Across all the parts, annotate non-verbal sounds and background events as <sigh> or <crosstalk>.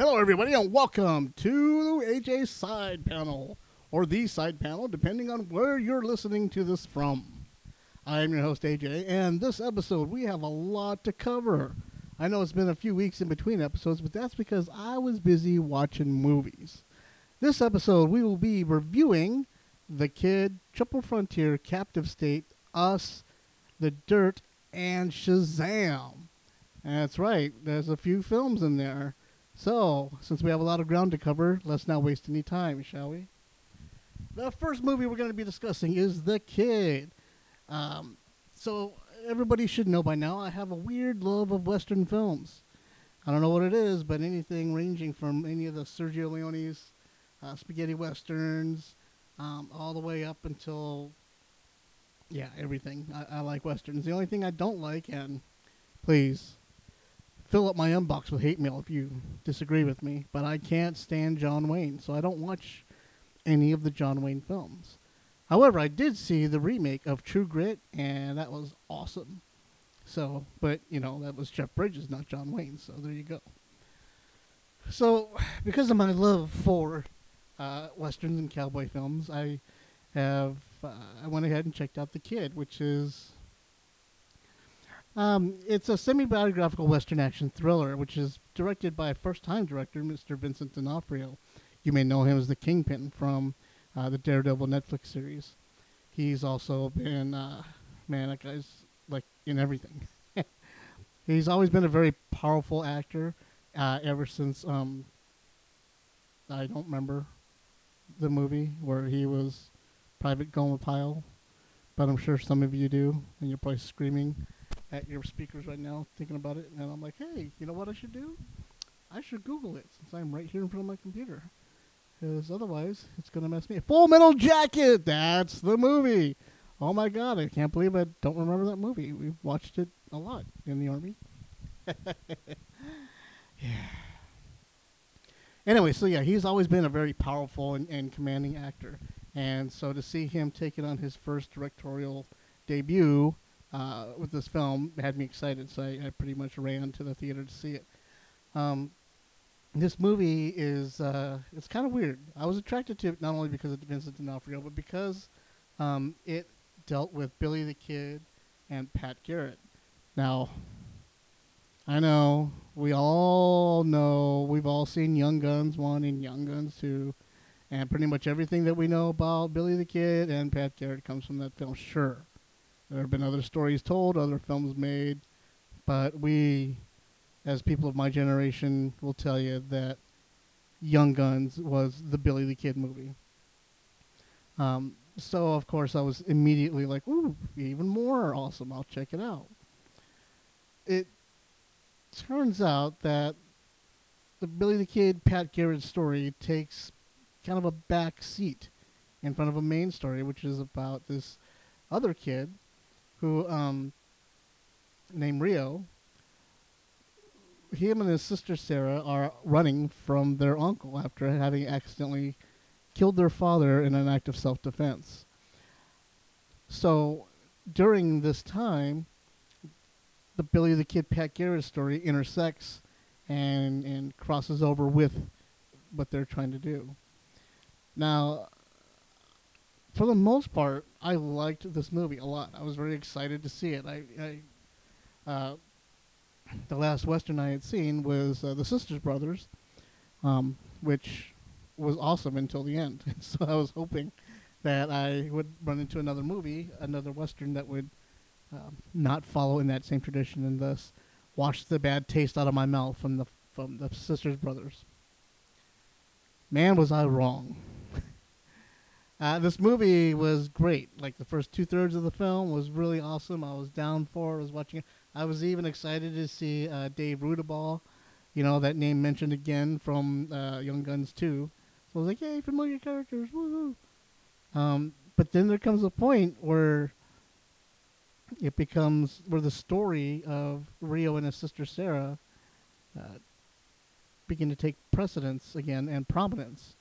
Hello, everybody, and welcome to AJ's Side Panel, or the Side Panel, depending on where you're listening to this from. I'm your host, AJ, and this episode we have a lot to cover. I know it's been a few weeks in between episodes, but that's because I was busy watching movies. This episode we will be reviewing The Kid, Triple Frontier, Captive State, Us, The Dirt, and Shazam. That's right, there's a few films in there. So, since we have a lot of ground to cover, let's not waste any time, shall we? The first movie we're going to be discussing is The Kid. Um, so, everybody should know by now I have a weird love of Western films. I don't know what it is, but anything ranging from any of the Sergio Leone's uh, spaghetti westerns, um, all the way up until, yeah, everything. I, I like westerns. The only thing I don't like, and please fill up my inbox with hate mail if you disagree with me, but I can't stand John Wayne, so I don't watch any of the John Wayne films. However, I did see the remake of True Grit, and that was awesome. So, but you know, that was Jeff Bridges, not John Wayne. So there you go. So, because of my love for uh, westerns and cowboy films, I have uh, I went ahead and checked out The Kid, which is um, it's a semi-biographical Western action thriller, which is directed by a first-time director, Mr. Vincent D'Onofrio. You may know him as the Kingpin from uh, the Daredevil Netflix series. He's also been, uh, man, that guy's like in everything. <laughs> He's always been a very powerful actor uh, ever since um, I don't remember the movie where he was Private Gomer Pyle, but I'm sure some of you do, and you're probably screaming at your speakers right now thinking about it, and I'm like, hey, you know what I should do? I should Google it since I'm right here in front of my computer. Because otherwise, it's going to mess me up. Full Metal Jacket! That's the movie! Oh my god, I can't believe I don't remember that movie. We watched it a lot in the Army. <laughs> yeah. Anyway, so yeah, he's always been a very powerful and, and commanding actor. And so to see him take it on his first directorial debut uh, with this film had me excited, so I, I, pretty much ran to the theater to see it. Um, this movie is uh, it's kind of weird. I was attracted to it not only because of Vincent D'Onofrio, but because um, it dealt with Billy the Kid and Pat Garrett. Now, I know we all know we've all seen Young Guns one and Young Guns two, and pretty much everything that we know about Billy the Kid and Pat Garrett comes from that film. Sure, there have been other stories told, other films made, but we, as people of my generation, will tell you that Young Guns was the Billy the Kid movie. Um, so of course I was immediately like, "Ooh, even more awesome! I'll check it out." It turns out that the Billy the Kid Pat Garrett story takes kind of a back seat in front of a main story, which is about this other kid who um, named Rio. Him and his sister Sarah are running from their uncle after having accidentally killed their father in an act of self-defense. So during this time, the Billy the Kid Pat Garrett story intersects and and crosses over with what they're trying to do. Now, for the most part, I liked this movie a lot. I was very excited to see it. I, I uh, the last western I had seen was uh, the Sisters Brothers, um, which was awesome until the end. <laughs> so I was hoping that I would run into another movie, another western that would um, not follow in that same tradition, and thus wash the bad taste out of my mouth from the from the Sisters Brothers. Man, was I wrong. Uh, this movie was great. Like the first two thirds of the film was really awesome. I was down for. it. I was watching it. I was even excited to see uh, Dave Rudabaugh, you know that name mentioned again from uh, Young Guns 2. So I was like, "Yay, familiar characters!" Woo um, but then there comes a point where it becomes where the story of Rio and his sister Sarah uh, begin to take precedence again and prominence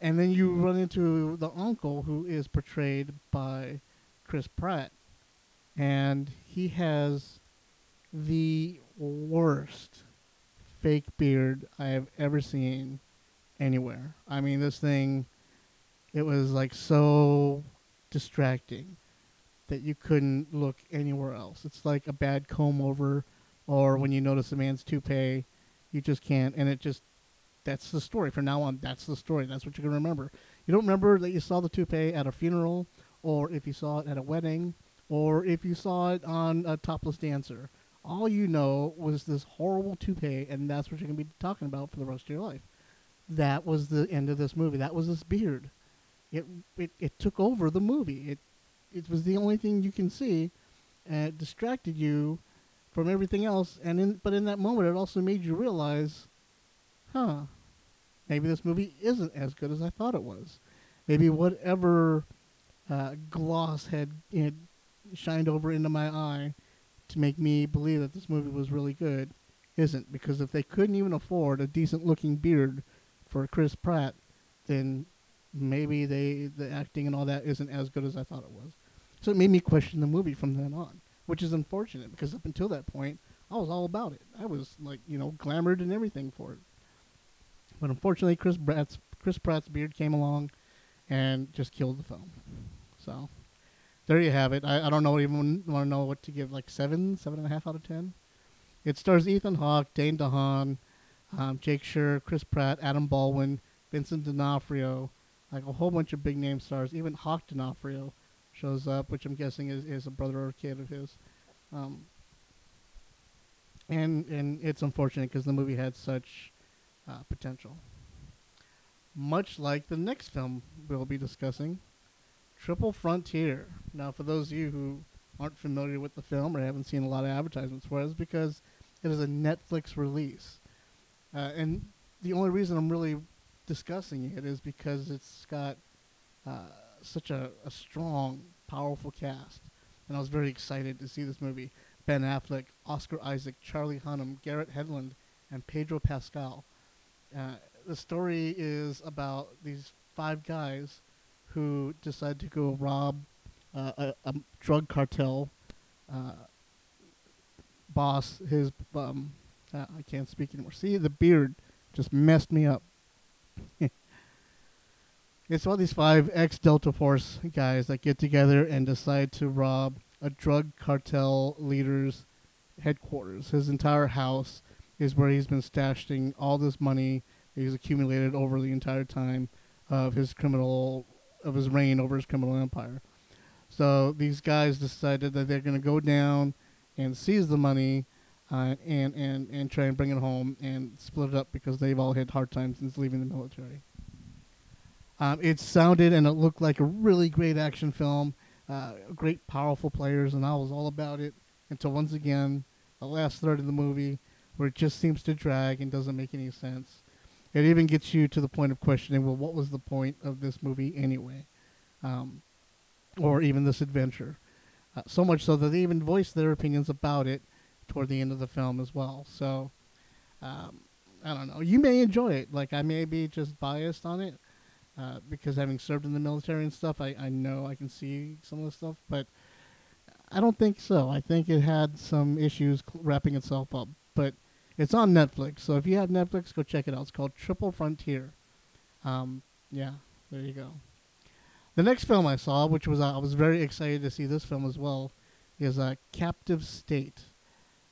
and then you run into the uncle who is portrayed by Chris Pratt, and he has the worst fake beard I have ever seen anywhere. I mean, this thing, it was like so distracting that you couldn't look anywhere else. It's like a bad comb over, or when you notice a man's toupee, you just can't. And it just, that's the story. From now on, that's the story. That's what you're going to remember. You don't remember that you saw the toupee at a funeral, or if you saw it at a wedding, or if you saw it on a topless dancer. All you know was this horrible toupee, and that's what you're going to be talking about for the rest of your life. That was the end of this movie. That was this beard. It it, it took over the movie. It it was the only thing you can see, and it distracted you from everything else. And in but in that moment, it also made you realize, huh, maybe this movie isn't as good as I thought it was. Maybe whatever uh, gloss had, had shined over into my eye to make me believe that this movie was really good isn't because if they couldn't even afford a decent looking beard for Chris Pratt, then maybe they the acting and all that isn't as good as I thought it was. So it made me question the movie from then on, which is unfortunate because up until that point, I was all about it. I was like, you know, glamored and everything for it. But unfortunately, Chris Pratt's Chris Pratt's beard came along and just killed the film. So there you have it. I, I don't know even want to know what to give like seven, seven and a half out of ten. It stars Ethan Hawke, Dane DeHaan, um, Jake Schur, Chris Pratt, Adam Baldwin, Vincent D'Onofrio, like a whole bunch of big name stars. Even Hawk D'Onofrio shows up, which I'm guessing is, is a brother or kid of his. Um, and and it's unfortunate because the movie had such uh, potential. Much like the next film we'll be discussing, Triple Frontier. Now, for those of you who aren't familiar with the film or haven't seen a lot of advertisements for it, is because it is a Netflix release. Uh, and the only reason I'm really discussing it is because it's got uh, such a, a strong, powerful cast. And I was very excited to see this movie. Ben Affleck, Oscar Isaac, Charlie Hunnam, Garrett Hedlund, and Pedro Pascal. Uh, the story is about these five guys who decide to go rob uh, a, a, drug cartel uh, boss. His um, uh, I can't speak anymore. See, the beard just messed me up. <laughs> it's about these five ex Delta Force guys that get together and decide to rob a drug cartel leader's headquarters. His entire house is where he's been stashing all this money he's accumulated over the entire time of his criminal of his reign over his criminal empire. So these guys decided that they're going to go down and seize the money uh, and, and, and try and bring it home and split it up because they've all had hard times since leaving the military. Um, it sounded and it looked like a really great action film, uh, great powerful players, and I was all about it until once again, the last third of the movie, where it just seems to drag and doesn't make any sense. It even gets you to the point of questioning, well, what was the point of this movie anyway? Um, or even this adventure. Uh, so much so that they even voiced their opinions about it toward the end of the film as well. So, um, I don't know. You may enjoy it. Like, I may be just biased on it uh, because having served in the military and stuff, I, I know I can see some of the stuff, but I don't think so. I think it had some issues cl- wrapping itself up. But it's on Netflix, so if you have Netflix, go check it out. It's called Triple Frontier. Um, yeah, there you go. The next film I saw, which was uh, I was very excited to see this film as well, is uh, Captive State.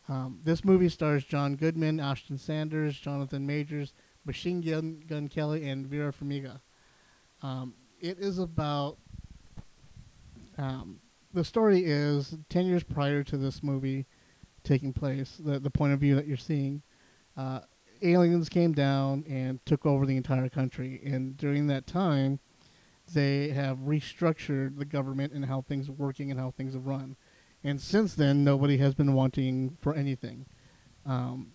Um, this movie stars John Goodman, Ashton Sanders, Jonathan Majors, Machine Gun, Gun Kelly, and Vera Farmiga. Um, it is about. Um, the story is 10 years prior to this movie taking place, the, the point of view that you're seeing. Uh, aliens came down and took over the entire country. And during that time, they have restructured the government and how things are working and how things have run. And since then, nobody has been wanting for anything. Um,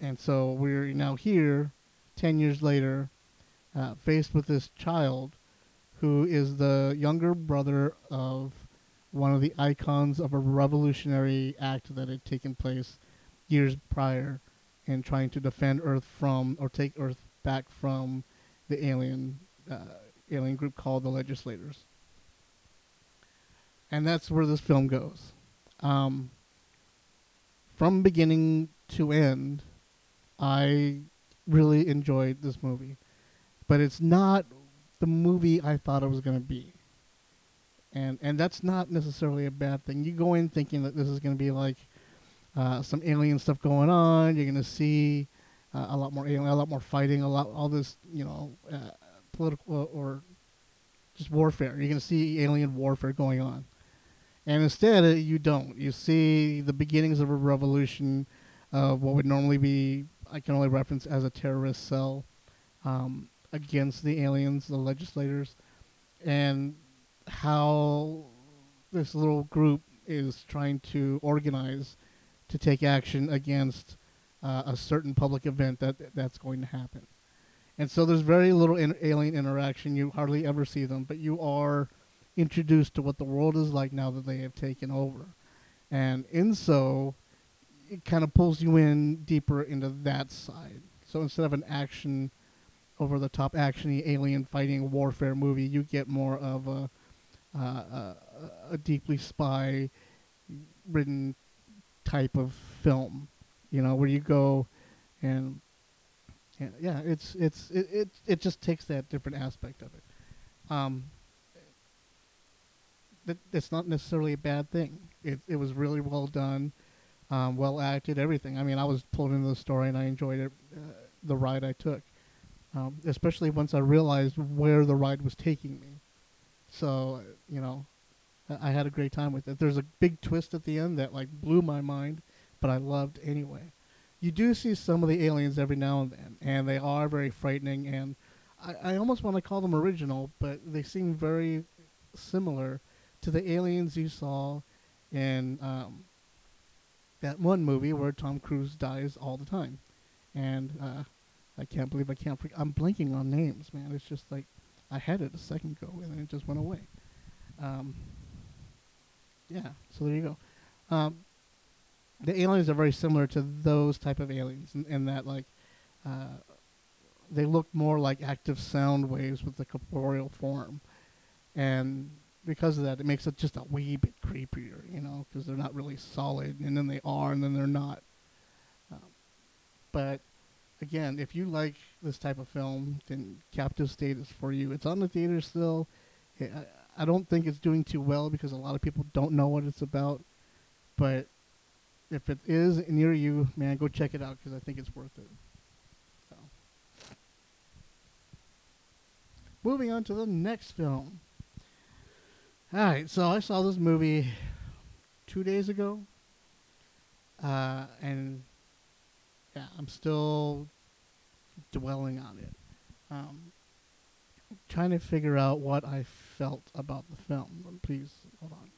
and so we're now here, 10 years later, uh, faced with this child who is the younger brother of one of the icons of a revolutionary act that had taken place years prior in trying to defend Earth from or take Earth back from the alien uh, alien group called the Legislators and that's where this film goes. Um, from beginning to end, I really enjoyed this movie, but it's not the movie I thought it was going to be. And and that's not necessarily a bad thing. You go in thinking that this is going to be like uh, some alien stuff going on. You're going to see uh, a lot more alien, a lot more fighting, a lot all this you know uh, political or just warfare. You're going to see alien warfare going on. And instead, uh, you don't. You see the beginnings of a revolution of what would normally be, I can only reference as a terrorist cell um, against the aliens, the legislators, and how this little group is trying to organize to take action against uh, a certain public event that that's going to happen. And so there's very little in- alien interaction. You hardly ever see them, but you are introduced to what the world is like now that they have taken over. And in so, it kind of pulls you in deeper into that side. So instead of an action, over the top actiony alien fighting warfare movie, you get more of a uh, a, a deeply spy written type of film, you know, where you go and yeah, yeah, it's it's it, it it just takes that different aspect of it. Um, that it's not necessarily a bad thing. It it was really well done, um, well acted, everything. I mean, I was pulled into the story and I enjoyed it, uh, the ride I took, um, especially once I realized where the ride was taking me. So you know, I, had a great time with it. There's a big twist at the end that like blew my mind, but I loved anyway. You do see some of the aliens every now and then, and they are very frightening. And I, I almost want to call them original, but they seem very similar to the aliens you saw in um, that one movie where Tom Cruise dies all the time. And uh, I can't believe I can't. I'm blanking on names, man. It's just like I had it a second ago and then it just went away. Um, yeah, so there you go. Um, the aliens are very similar to those type of aliens in, in that like uh, they look more like active sound waves with the corporeal form, and because of that, it makes it just a wee bit creepier, you know, because they're not really solid, and then they are, and then they're not. Um, but again, if you like this type of film, then Captive State is for you. It's on the theater still. I, I don't think it's doing too well because a lot of people don't know what it's about. But if it is near you, man, go check it out because I think it's worth it. So. Moving on to the next film. All right, so I saw this movie two days ago, uh, and yeah, I'm still dwelling on it, um, trying to figure out what I felt about the film. Please hold on.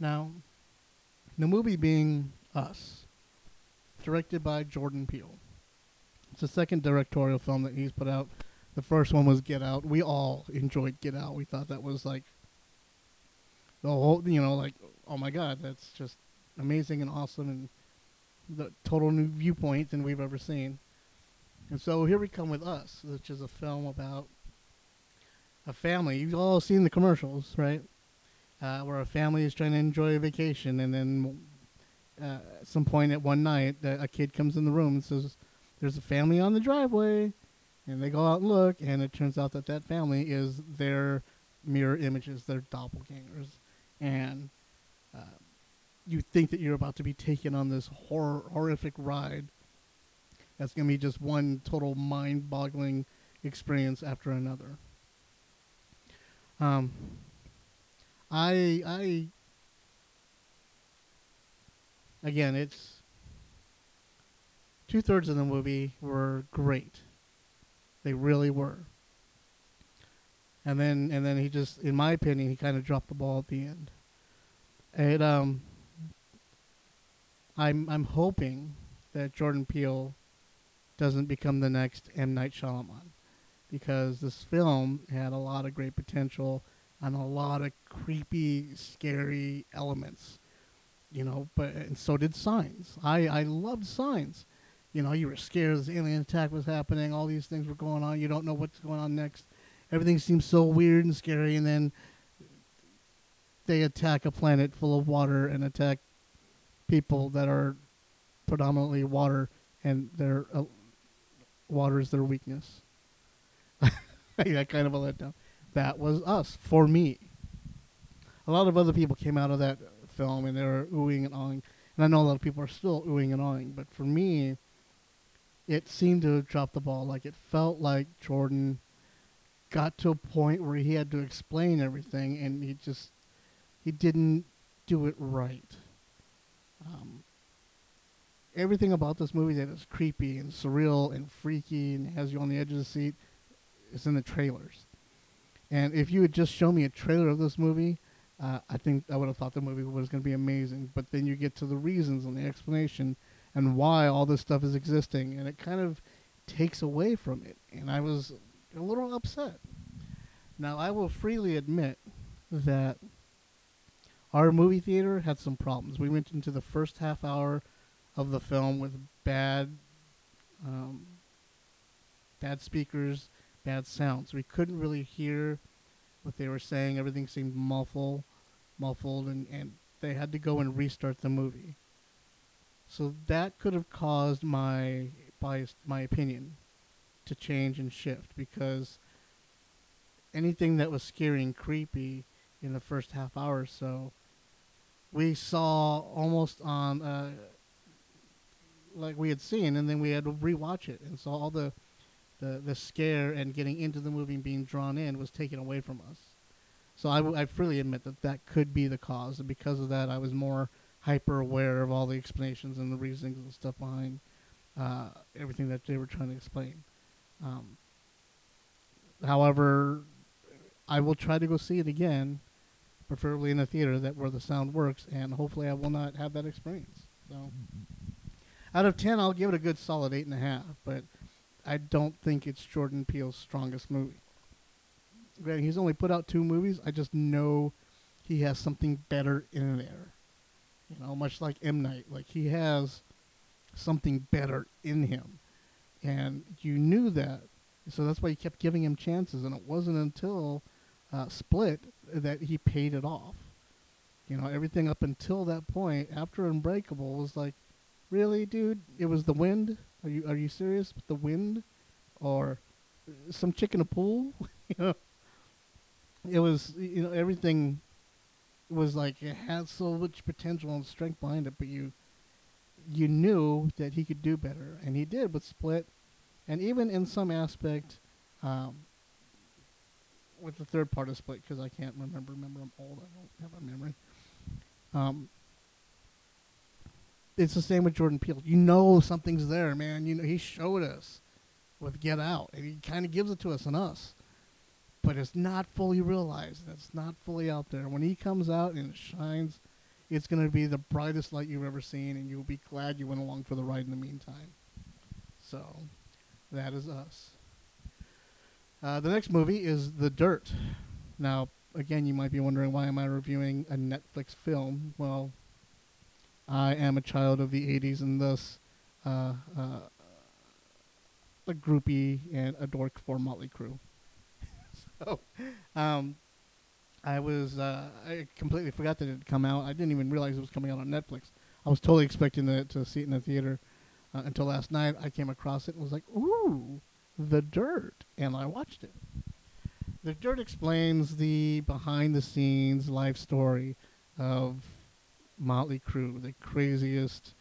Now, the movie being Us, directed by Jordan Peele. It's the second directorial film that he's put out. The first one was Get Out. We all enjoyed Get Out. We thought that was like the whole, you know, like, oh my God, that's just amazing and awesome and the total new viewpoint than we've ever seen. And so here we come with Us, which is a film about a family. You've all seen the commercials, right? Uh, where a family is trying to enjoy a vacation, and then uh, at some point at one night, a kid comes in the room and says, "There's a family on the driveway," and they go out and look, and it turns out that that family is their mirror images, their doppelgangers, and you think that you're about to be taken on this horror, horrific ride. That's going to be just one total mind-boggling experience after another. Um, I I again, it's two thirds of the movie were great. They really were. And then and then he just, in my opinion, he kind of dropped the ball at the end. And um, I'm I'm hoping that Jordan Peele doesn't become the next M Night Shyamalan, because this film had a lot of great potential and a lot of creepy, scary elements. You know, but and so did Signs. I I loved Signs. You know, you were scared this alien attack was happening. All these things were going on. You don't know what's going on next. Everything seems so weird and scary, and then they attack a planet full of water and attack people that are predominantly water and their uh, water is their weakness. <laughs> that kind of a letdown. That was us for me. A lot of other people came out of that film and they were oohing and awing, and I know a lot of people are still oohing and awing. But for me, it seemed to have dropped the ball. Like it felt like Jordan got to a point where he had to explain everything, and he just he didn't do it right. Um, everything about this movie that is creepy and surreal and freaky and has you on the edge of the seat is in the trailers. And if you had just shown me a trailer of this movie, uh, I think I would have thought the movie was going to be amazing. But then you get to the reasons and the explanation and why all this stuff is existing, and it kind of takes away from it. And I was a little upset. Now, I will freely admit that our movie theater had some problems. We went into the first half hour of the film with bad, um, bad speakers, bad sounds. We couldn't really hear what they were saying. Everything seemed muffled, muffled, and, and they had to go and restart the movie. So that could have caused my biased my opinion to change and shift because anything that was scary and creepy in the first half hour or so, we saw almost on uh, like we had seen, and then we had to rewatch it and saw all the the the scare and getting into the movie and being drawn in was taken away from us. So I, w- I freely admit that that could be the cause, and because of that, I was more hyper aware of all the explanations and the reasons and stuff behind uh, everything that they were trying to explain. Um, however, I will try to go see it again, preferably in a theater that where the sound works, and hopefully, I will not have that experience. So, mm-hmm. out of ten, I'll give it a good solid eight and a half, but I don't think it's Jordan Peele's strongest movie. Granted, he's only put out two movies. I just know he has something better in there. You know, much like M Night, like he has something better in him, and you knew that. So that's why you kept giving him chances, and it wasn't until uh, Split that he paid it off. You know, everything up until that point, after Unbreakable, was like, really, dude? It was the wind. Are you are you serious with the wind, or some chick in a pool? <laughs> you know, it was you know everything was like it had so much potential and strength behind it, but you you knew that he could do better, and he did with Split, and even in some aspect, um, with the third part of Split, because I can't remember. Remember, I'm old. I don't have a memory. Um, it's the same with Jordan Peele. You know something's there, man. You know he showed us with Get Out, and he kind of gives it to us and us, but it's not fully realized. It's not fully out there. When he comes out and it shines, it's going to be the brightest light you've ever seen, and you'll be glad you went along for the ride in the meantime. So, that is us. Uh, the next movie is The Dirt. Now, again, you might be wondering why am I reviewing a Netflix film? Well, I am a child of the 80s and thus uh, uh, a groupie and a dork for Motley Crue. <laughs> so, um, I was uh, I completely forgot that it had come out. I didn't even realize it was coming out on Netflix. I was totally expecting to, to see it in the theater uh, until last night. I came across it and was like, "Ooh, The Dirt," and I watched it. The Dirt explains the behind-the-scenes life story of Motley Crue, the craziest,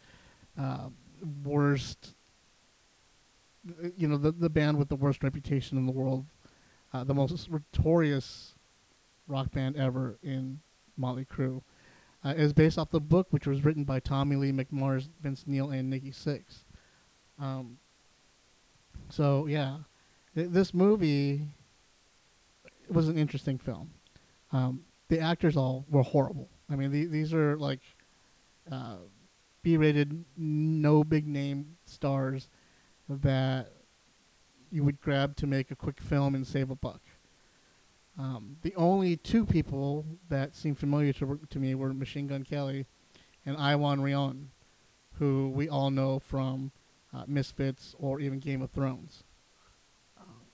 uh, worst, you know, the the band with the worst reputation in the world, uh, the most notorious rock band ever in Motley Crue. Uh, is based off the book, which was written by Tommy Lee Mick Mars, Vince Neil, and Nikki Sixx. Um, so yeah, th- this movie was an interesting film. Um, the actors all were horrible. I mean, the, these are like uh, B-rated, no big name stars that you would grab to make a quick film and save a buck. Um, the only two people that seemed familiar to, to me were Machine Gun Kelly and Iwan Rheon, who we all know from uh, Misfits or even Game of Thrones. Um,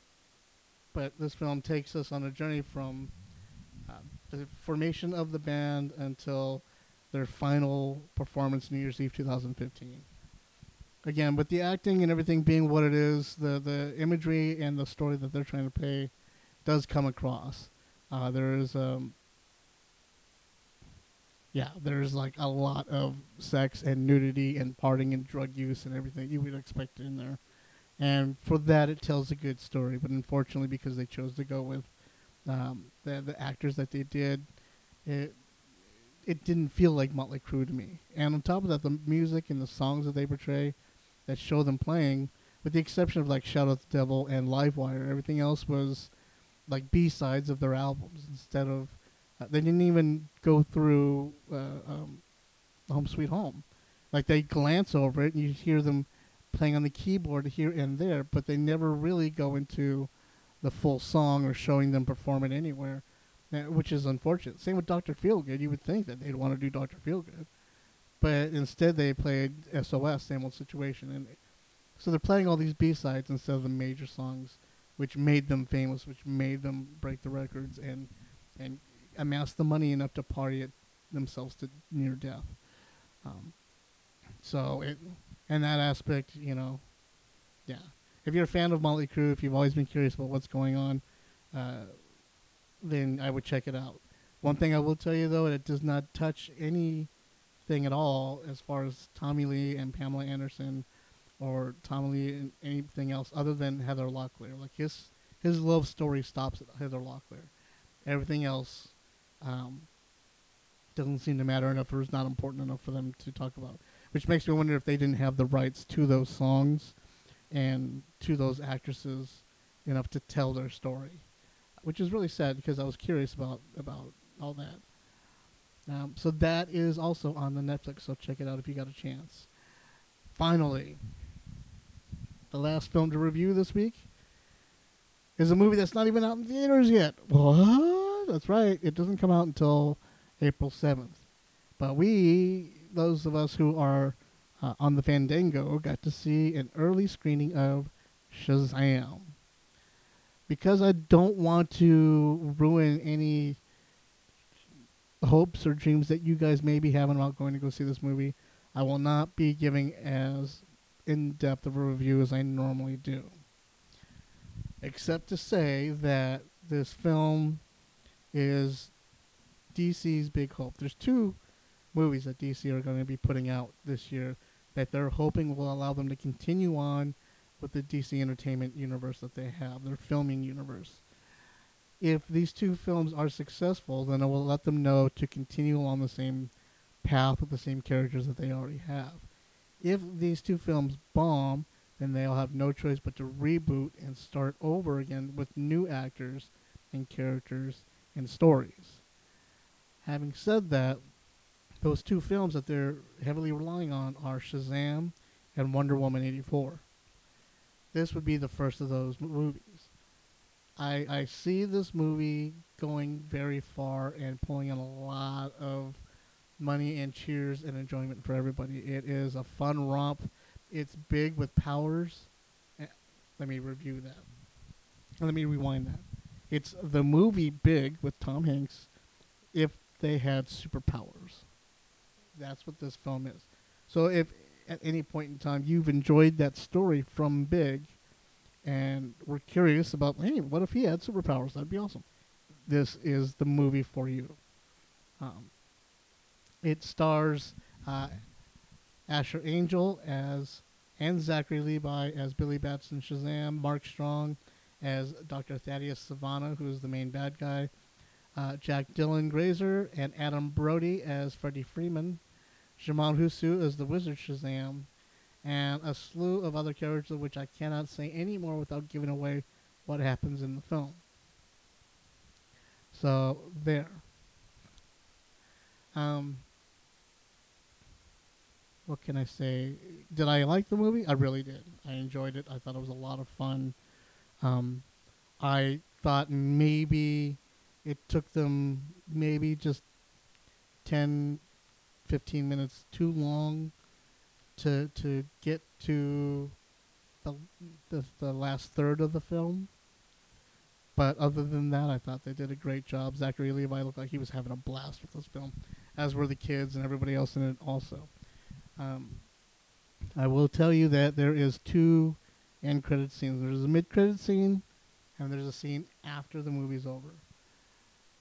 but this film takes us on a journey from uh, the formation of the band until their final performance New Year's Eve 2015. Again, with the acting and everything being what it is, the the imagery and the story that they're trying to play does come across. Uh, there is um, yeah, there's like a lot of sex and nudity and partying and drug use and everything you would expect in there. And for that, it tells a good story. But unfortunately, because they chose to go with um, the the actors that they did, it it didn't feel like Motley Crue to me. And on top of that, the music and the songs that they portray, that show them playing, with the exception of like Shout at the Devil and Livewire, everything else was like B sides of their albums instead of uh, they didn't even go through uh, um, Home Sweet Home. Like they glance over it and you hear them playing on the keyboard here and there, but they never really go into the full song or showing them perform it anywhere, uh, which is unfortunate. Same with Dr. Feelgood. You would think that they'd want to do Dr. Feelgood, but instead they played SOS, same old situation. And so they're playing all these B sides instead of the major songs, which made them famous, which made them break the records and and amass the money enough to party it themselves to near death. Um, so it, in that aspect, you know, yeah. If you're a fan of Motley Crue, if you've always been curious about what's going on, uh, then I would check it out. One thing I will tell you though, it does not touch anything at all as far as Tommy Lee and Pamela Anderson, or Tommy Lee and anything else other than Heather Locklear. Like his his love story stops at Heather Locklear. Everything else um, doesn't seem to matter enough or is not important enough for them to talk about. Which makes me wonder if they didn't have the rights to those songs and to those actresses enough to tell their story, which is really sad because I was curious about about all that. Um, so that is also on the Netflix, so check it out if you got a chance. Finally, the last film to review this week is a movie that's not even out in theaters yet. What? That's right. It doesn't come out until April 7th. But we, those of us who are uh, on the Fandango, got to see an early screening of Shazam. Because I don't want to ruin any hopes or dreams that you guys may be having about going to go see this movie, I will not be giving as in depth of a review as I normally do. Except to say that this film is DC's big hope. There's two movies that DC are going to be putting out this year that they're hoping will allow them to continue on with the DC entertainment universe that they have, their filming universe. If these two films are successful, then it will let them know to continue along the same path with the same characters that they already have. If these two films bomb, then they'll have no choice but to reboot and start over again with new actors and characters and stories. Having said that, those two films that they're heavily relying on are Shazam and Wonder Woman 84. This would be the first of those movies. I, I see this movie going very far and pulling in a lot of money and cheers and enjoyment for everybody. It is a fun romp. It's big with powers. Eh, let me review that. Let me rewind that. It's the movie Big with Tom Hanks if they had superpowers. That's what this film is. So if at any point in time you've enjoyed that story from Big and were curious about, hey, what if he had superpowers? That'd be awesome. This is the movie for you. Um, it stars uh, Asher Angel as and Zachary Levi as Billy Batson Shazam, Mark Strong as Dr. Thaddeus Sivana, who is the main bad guy, uh, Jack Dylan Grazer, and Adam Brody as Freddie Freeman, Djimon Hounsou as the Wizard Shazam, and a slew of other characters which I cannot say any more without giving away what happens in the film. So, there. Um, what can I say? Did I like the movie? I really did. I enjoyed it. I thought it was a lot of fun. Um, I thought maybe it took them maybe just 10, 15 minutes too long to to get to the, the the last third of the film. But other than that, I thought they did a great job. Zachary Levi looked like he was having a blast with this film. as were the kids and everybody else in it also. Um, I will tell you that there is two end credit scenes. There's a mid credit scene, and there's a scene after the movie's over.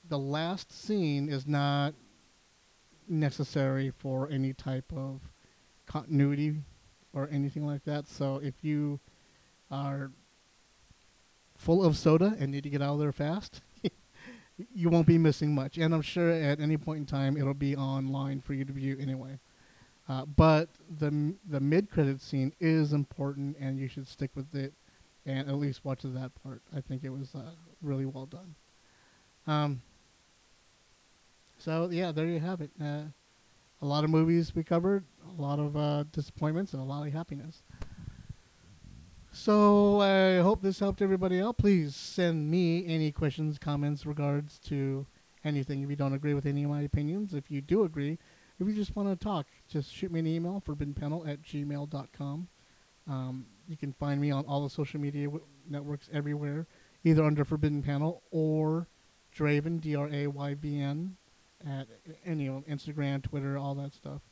The last scene is not necessary for any type of continuity or anything like that. So if you are full of soda and need to get out of there fast, <laughs> you won't be missing much. And I'm sure at any point in time it'll be online for you to view anyway. Uh, but the the mid credit scene is important, and you should stick with it, and at least watch that part. I think it was uh, really well done. Um. So yeah, there you have it. Uh, a lot of movies we covered, a lot of uh, disappointments, and a lot of happiness. So I hope this helped everybody out. Please send me any questions, comments, regards to anything. If you don't agree with any of my opinions, if you do agree, if you just want to talk, just shoot me an email, forbiddenpanel at gmail.com. Um, you can find me on all the social media w- networks everywhere, either under Forbidden Panel or Drayvn, D R A Y V N, at any of Instagram, Twitter, all that stuff.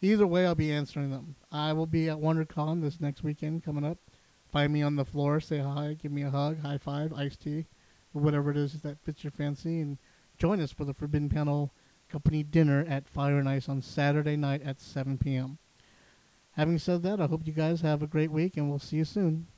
Either way, I'll be answering them. I will be at WonderCon this next weekend coming up. Find me on the floor, say hi, give me a hug, high five, iced tea, whatever it is that fits your fancy, and join us for the Forbidden Panel Company dinner at Fire and Ice on Saturday night at 7 p.m. Having said that, I hope you guys have a great week, and we'll see you soon.